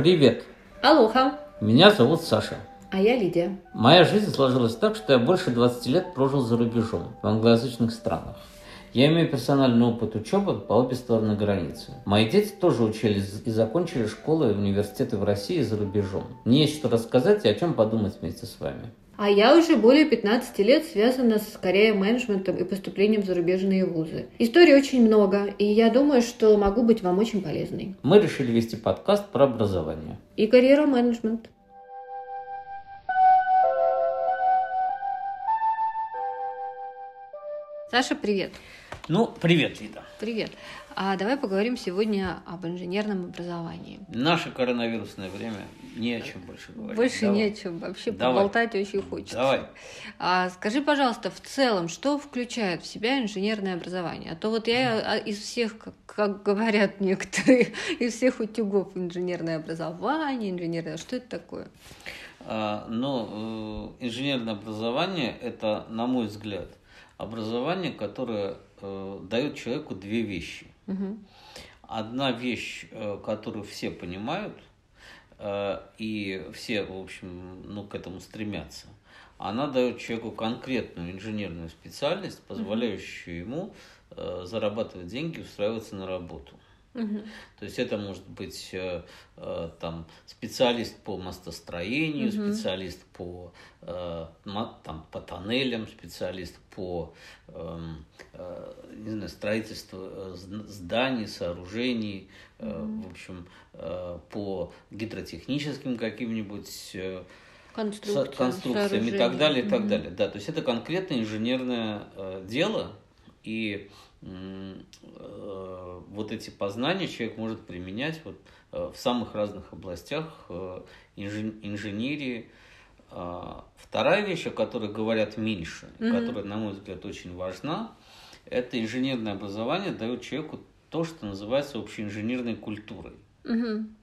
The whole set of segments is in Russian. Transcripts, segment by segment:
Привет, Алоха. меня зовут Саша. А я Лидия. Моя жизнь сложилась так, что я больше 20 лет прожил за рубежом, в англоязычных странах. Я имею персональный опыт учебы по обе стороны границы. Мои дети тоже учились и закончили школы и университеты в России и за рубежом. Мне есть что рассказать и о чем подумать вместе с вами. А я уже более 15 лет связана с карьер-менеджментом и поступлением в зарубежные вузы. Историй очень много, и я думаю, что могу быть вам очень полезной. Мы решили вести подкаст про образование. И карьера-менеджмент. Саша, привет. Ну, привет, Лида. Привет. А давай поговорим сегодня об инженерном образовании. Наше коронавирусное время не о чем больше говорить. Больше Давай. не о чем. Вообще Давай. поболтать очень хочется. Давай. А скажи, пожалуйста, в целом, что включает в себя инженерное образование? А то вот я а, из всех, как, как говорят некоторые, из всех утюгов инженерное образование, инженерное, что это такое? А, Но э, инженерное образование – это, на мой взгляд, образование, которое э, дает человеку две вещи. Одна вещь, э, которую все понимают, э, и все, в общем, ну, к этому стремятся, она дает человеку конкретную инженерную специальность, позволяющую ему э, зарабатывать деньги, устраиваться на работу. Мгм. То есть это может быть э, э, там специалист по мостостроению, Мгм. специалист по э, там по тоннелям, специалист по эм, не знаю строительству зд- зданий, сооружений, э, в общем по гидротехническим каким-нибудь э, со- Конструкция, конструкциям и так далее, и так далее. Да, то есть это конкретное инженерное дело, и вот эти познания человек может применять вот, э, в самых разных областях э, инжен- инженерии. А, Вторая вещь, о которой говорят меньше, Мгм. которая, на мой взгляд, очень важна, это инженерное образование дает человеку то, что называется общеинженерной культурой. Мгм.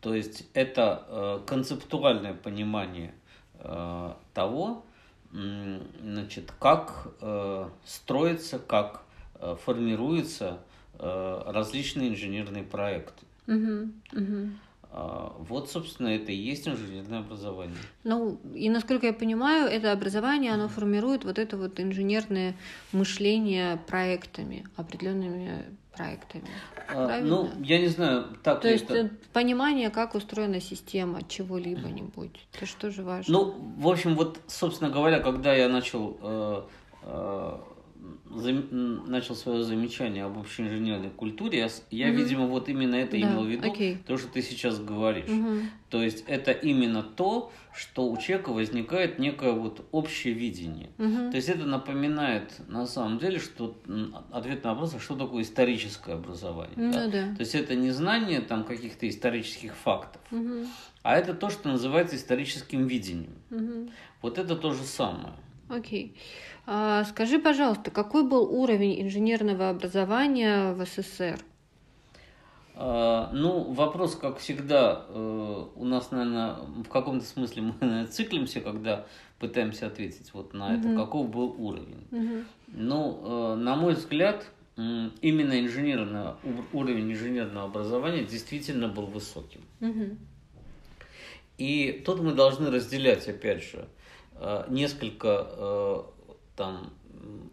То есть это э, концептуальное понимание э, того, значит, как э, строятся, как э, формируются э, различные инженерные проекты. Мгм. А, Вот, собственно, это и есть инженерное образование. Ну, и насколько я понимаю, это образование, оно формирует вот это вот инженерное мышление проектами, определенными проектами. А, Правильно? Ну, я не знаю, так То есть это... э, понимание, как устроена система чего-либо-нибудь. Это что же важно? Ну, в общем, вот, собственно говоря, когда я начал, э, э, начал свое замечание об общеинженерной культуре, я, я видимо, вот именно это Да, имел в виду, окей. то, что ты сейчас говоришь. Мгм. То есть это именно то, что у человека возникает некое вот общее видение. Мгм. То есть это напоминает на самом деле, что ответ на вопрос, а что такое историческое образование. Ну да? да. То есть это не знание там каких-то исторических фактов, Мгм. а это то, что называется историческим видением. Мгм. Вот это то же самое. Окей. А, скажи, пожалуйста, какой был уровень инженерного образования в СССР? А, Ну, вопрос, как всегда, э, у нас, наверное, в каком-то смысле мы наверное, циклимся, когда пытаемся ответить вот на это, Мгм. каков был уровень. Мгм. Ну, э, на мой взгляд, именно инженерное, у- уровень инженерного образования действительно был высоким. Мгм. И тут мы должны разделять, опять же, несколько, э, там,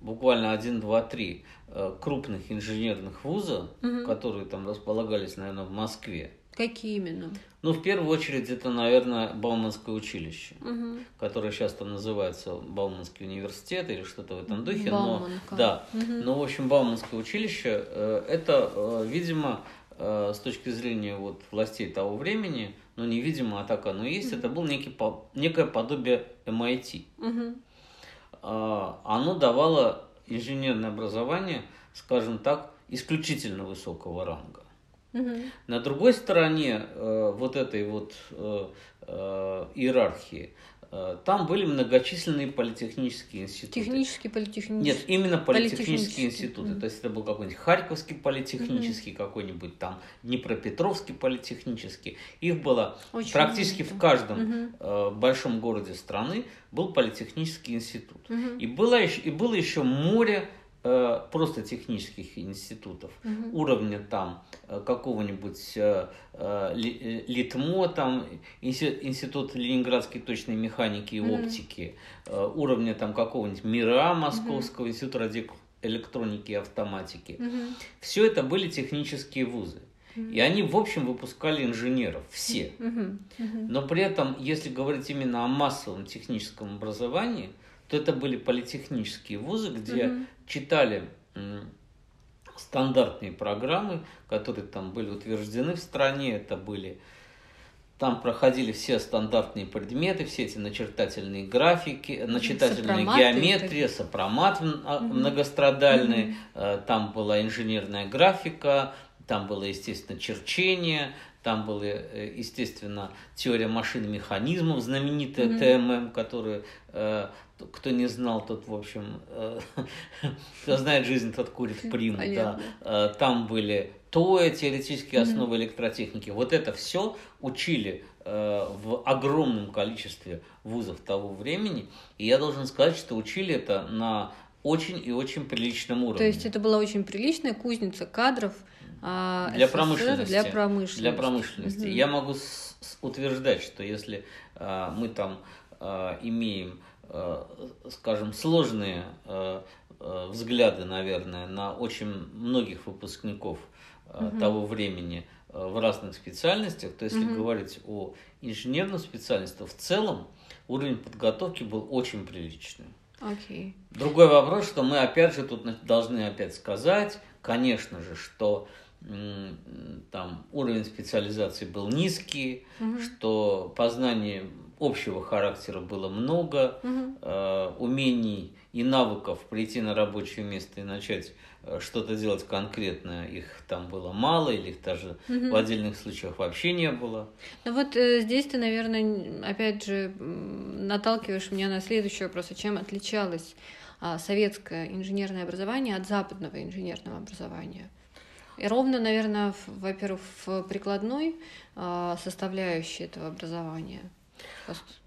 буквально один, два, три э, крупных инженерных вуза, Мгм. которые там располагались, наверное, в Москве. Какие именно? Ну, в первую очередь, это, наверное, Бауманское училище, Мгм. которое сейчас там называется Бауманский университет или что-то в этом духе. Но, Бауманка. да, Мгм. но, в общем, Бауманское училище, э, это, э, видимо, э, с точки зрения вот властей того времени, ну, не видимо, а так оно и есть, это был некий, некое подобие MIT. Мгм. А, Оно давало инженерное образование, скажем так, исключительно высокого ранга. Мгм. На другой стороне э, вот этой вот э, э, иерархии там были многочисленные политехнические институты. Технический, политехнический. Нет, именно политехнические Политехнический, институты. мгм. То есть это был какой-нибудь Харьковский политехнический, какой-нибудь там Днепропетровский политехнический. Их было Очень практически много. в каждом Мгм. э, большом городе страны был политехнический институт. Мгм. И было еще, и было еще море э, просто технических институтов, Мгм. уровня там э, какого-нибудь э, э, Ли- э, ЛИТМО, там Институт Ленинградской точной механики и Мгм. оптики, э, уровня там какого-нибудь МИРА Московского Института радиоэлектроники и автоматики. Мгм. Все это были технические вузы. И они, в общем, выпускали инженеров, все. Но при этом, если говорить именно о массовом техническом образовании, то это были политехнические вузы, где Мгм. читали стандартные программы, которые там были утверждены в стране. Это были там проходили все стандартные предметы, все эти начертательные графики, начертательная сопроматы геометрия, сопромат а, многострадальный, э, там была инженерная графика, там было, естественно, черчение, там была, э, естественно, теория машин и механизмов, знаменитая Мгм. ТММ, которую, э, кто не знал, тот, в общем, э, кто знает жизнь, тот курит приму, да. Понятно. Э, Там были ТОЭ, теоретические основы электротехники. Вот это все учили в огромном количестве вузов того времени. И я должен сказать, что учили это на очень и очень приличном уровне. То есть это была очень приличная кузница кадров а, Для СССР промышленности. Для промышленности. Для промышленности. Мгм. Я могу с- с- утверждать, что если э, мы там э, имеем, э, скажем, сложные э, э, взгляды, наверное, на очень многих выпускников э, того времени э, в разных специальностях, то если Мгм. говорить о инженерном специальности, то в целом уровень подготовки был очень приличный. Окей. Другой вопрос, что мы опять же тут должны опять сказать, конечно же, что там уровень специализации был низкий, Мгм. что познаний общего характера было много, Мгм. э, умений и навыков прийти на рабочее место и начать э, что-то делать конкретное, их там было мало, или их даже Мгм. в отдельных случаях вообще не было. Ну вот э, здесь ты, наверное, опять же наталкиваешь меня на следующий вопрос, а чем отличалось а, советское инженерное образование от западного инженерного образования? И ровно, наверное, во-первых, в прикладной а, составляющей этого образования.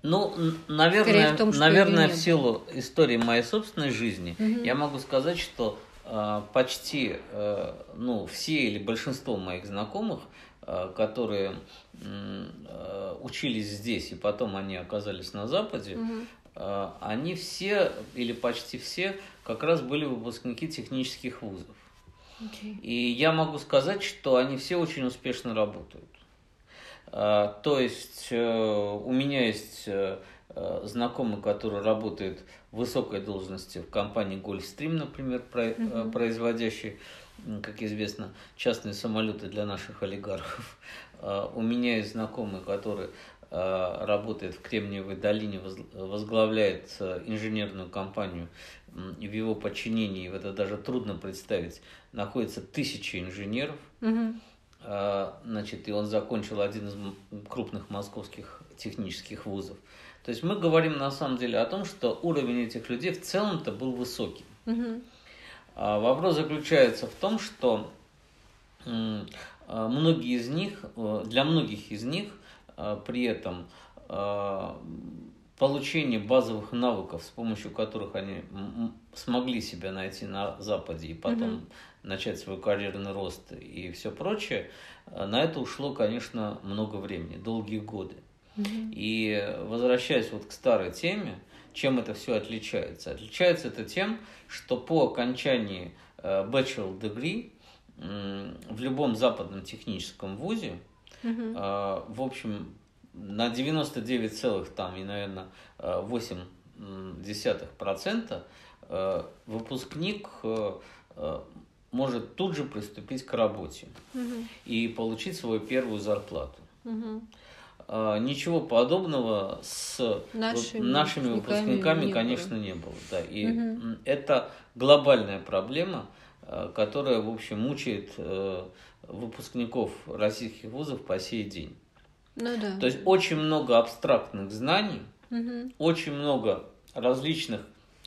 Ну, наверное, в том, наверное, в силу истории моей собственной жизни, Мгм. я могу сказать, что э, почти, э, ну, все или большинство моих знакомых, э, которые э, учились здесь и потом они оказались на Западе, Мгм. э, они все или почти все как раз были выпускники технических вузов. Окей. И я могу сказать, что они все очень успешно работают. А, То есть э, у меня есть э, э, знакомый, который работает в высокой должности в компании Гольфстрим, например, про- Мгм. производящей, м, как известно, частные самолеты для наших олигархов. А, У меня есть знакомый, который работает в Кремниевой долине, воз- возглавляет э, инженерную компанию, и в его подчинении, это даже трудно представить, находится тысячи инженеров, а, значит, и он закончил один из крупных московских технических вузов. То есть мы говорим на самом деле о том, что уровень этих людей в целом-то был высоким. А Вопрос заключается в том, что многие из них, э, для многих из них при этом а, получение базовых навыков, с помощью которых они смогли себя найти на Западе и потом Мгм. начать свой карьерный рост и все прочее, а, на это ушло, конечно, много времени, долгие годы. Мгм. И возвращаясь вот к старой теме, чем это все отличается? Отличается это тем, что по окончании э, bachelor degree в любом западном техническом вузе, Э, в общем, на 99 целых там и, наверное, 8 десятых процента э, выпускник может тут же приступить к работе и получить свою первую зарплату. А, Ничего подобного с Нашими нашими выпускниками не было. конечно, не было. Да. И м, это глобальная проблема, которая, в общем, мучает э, выпускников российских вузов по сей день. Ну да. То есть очень много абстрактных знаний, Мгм. очень много различных,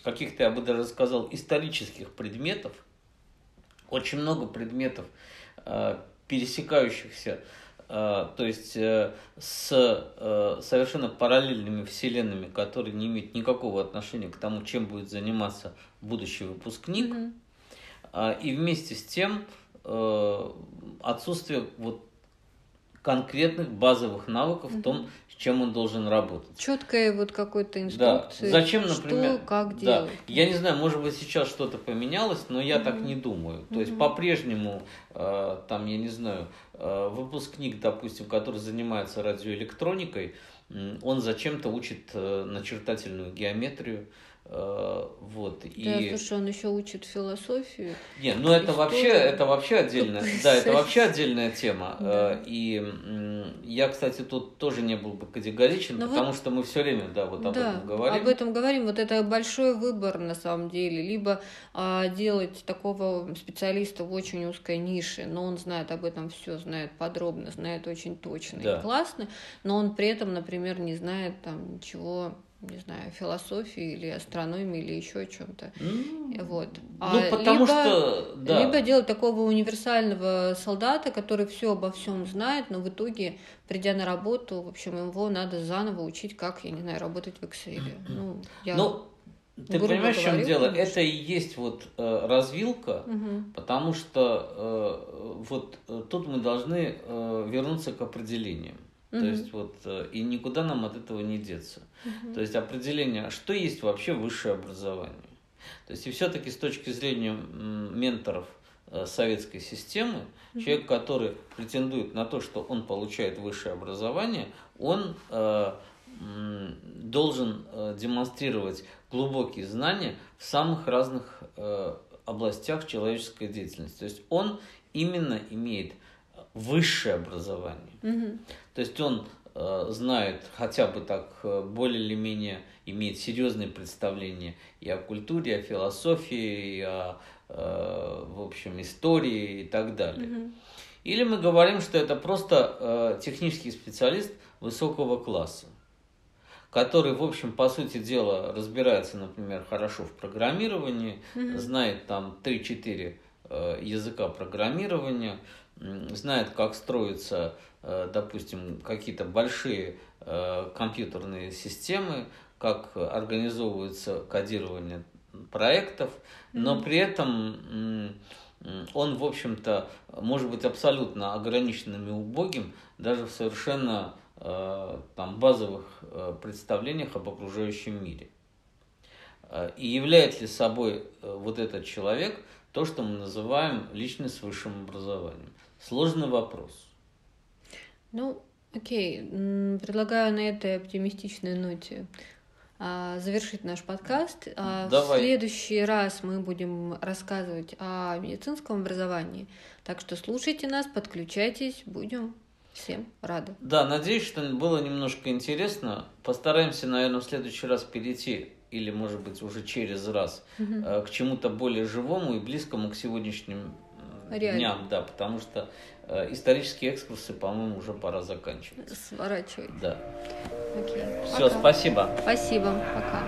каких-то, я бы даже сказал, исторических предметов, очень много предметов, э, пересекающихся, э, то есть э, с э, совершенно параллельными вселенными, которые не имеют никакого отношения к тому, чем будет заниматься будущий выпускник. Мгм. а, и вместе с тем э, отсутствие вот конкретных базовых навыков в том, с чем он должен работать. Четкая вот какой-то инструкция. Да. Зачем, например? Что, как да. делать. Я не знаю, может быть, сейчас что-то поменялось, но я Мгм. так не думаю. То есть Мгм. по-прежнему, э, там, я не знаю, э, выпускник, допустим, который занимается радиоэлектроникой, он зачем-то учит э, начертательную геометрию. Э, вот. Да, и... слушай, он еще учит философию. Не, ну это История. вообще, это вообще отдельная, да, это вообще отдельная тема. Да. Э, И я, кстати, тут тоже не был бы категоричен, Ну потому что мы все время, да, вот об да, этом говорим. об этом говорим. Вот это большой выбор на самом деле. Либо а, делать такого специалиста в очень узкой нише, но он знает об этом все, знает подробно, знает очень точно Да. и классно, но он при этом, например, не знает там ничего не знаю, философии или астрономии или еще о чем-то. М, Вот. Ну, А потому либо- что, да. Либо делать такого универсального солдата, который все обо всем знает, но в итоге, придя на работу, в общем, его надо заново учить, как, я не знаю, работать в Excel. Ну, я... Ну, ты понимаешь, в чем говорю, дело? конечно. Это и есть вот э, развилка, Мгм. потому что э, вот э, тут мы должны э, вернуться к определениям. То Мгм. есть вот э, и никуда нам от этого не деться. Мгм. То есть определение, а что есть вообще высшее образование. То есть и все-таки с точки зрения менторов э, советской системы, Мгм. человек, который претендует на то, что он получает высшее образование, он э, должен э, демонстрировать глубокие знания в самых разных э, областях человеческой деятельности. То есть он именно имеет высшее образование. Мгм. То есть он э, знает хотя бы так э, более или менее имеет серьезные представления и о культуре, и о философии, и о, э, в общем, истории и так далее. Мгм. Или мы говорим, что это просто технический специалист высокого класса, который, в общем, по сути дела, разбирается, например, хорошо в программировании, Мгм. знает там 3-4 э, языка программирования, знает, как строятся, э, допустим, какие-то большие э, компьютерные системы, как организовывается кодирование проектов, но при этом он, в общем-то, может быть абсолютно ограниченным и убогим даже в совершенно э, там, базовых представлениях об окружающем мире. Э, И является ли собой э, вот этот человек то, что мы называем личность с высшим образованием? Сложный вопрос. Ну, окей. Предлагаю на этой оптимистичной ноте а, завершить наш подкаст. А Давай. В следующий раз мы будем рассказывать о медицинском образовании. Так что слушайте нас, подключайтесь, будем всем рады. Да, надеюсь, что было немножко интересно. Постараемся, наверное, в следующий раз перейти, или, может быть, уже через раз, э, к чему-то более живому и близкому к сегодняшним Реально. дням, да, потому что э, исторические экскурсы, по-моему, уже пора заканчивать. Сворачивать. Да. Окей. Все, Пока. спасибо. Спасибо. Пока.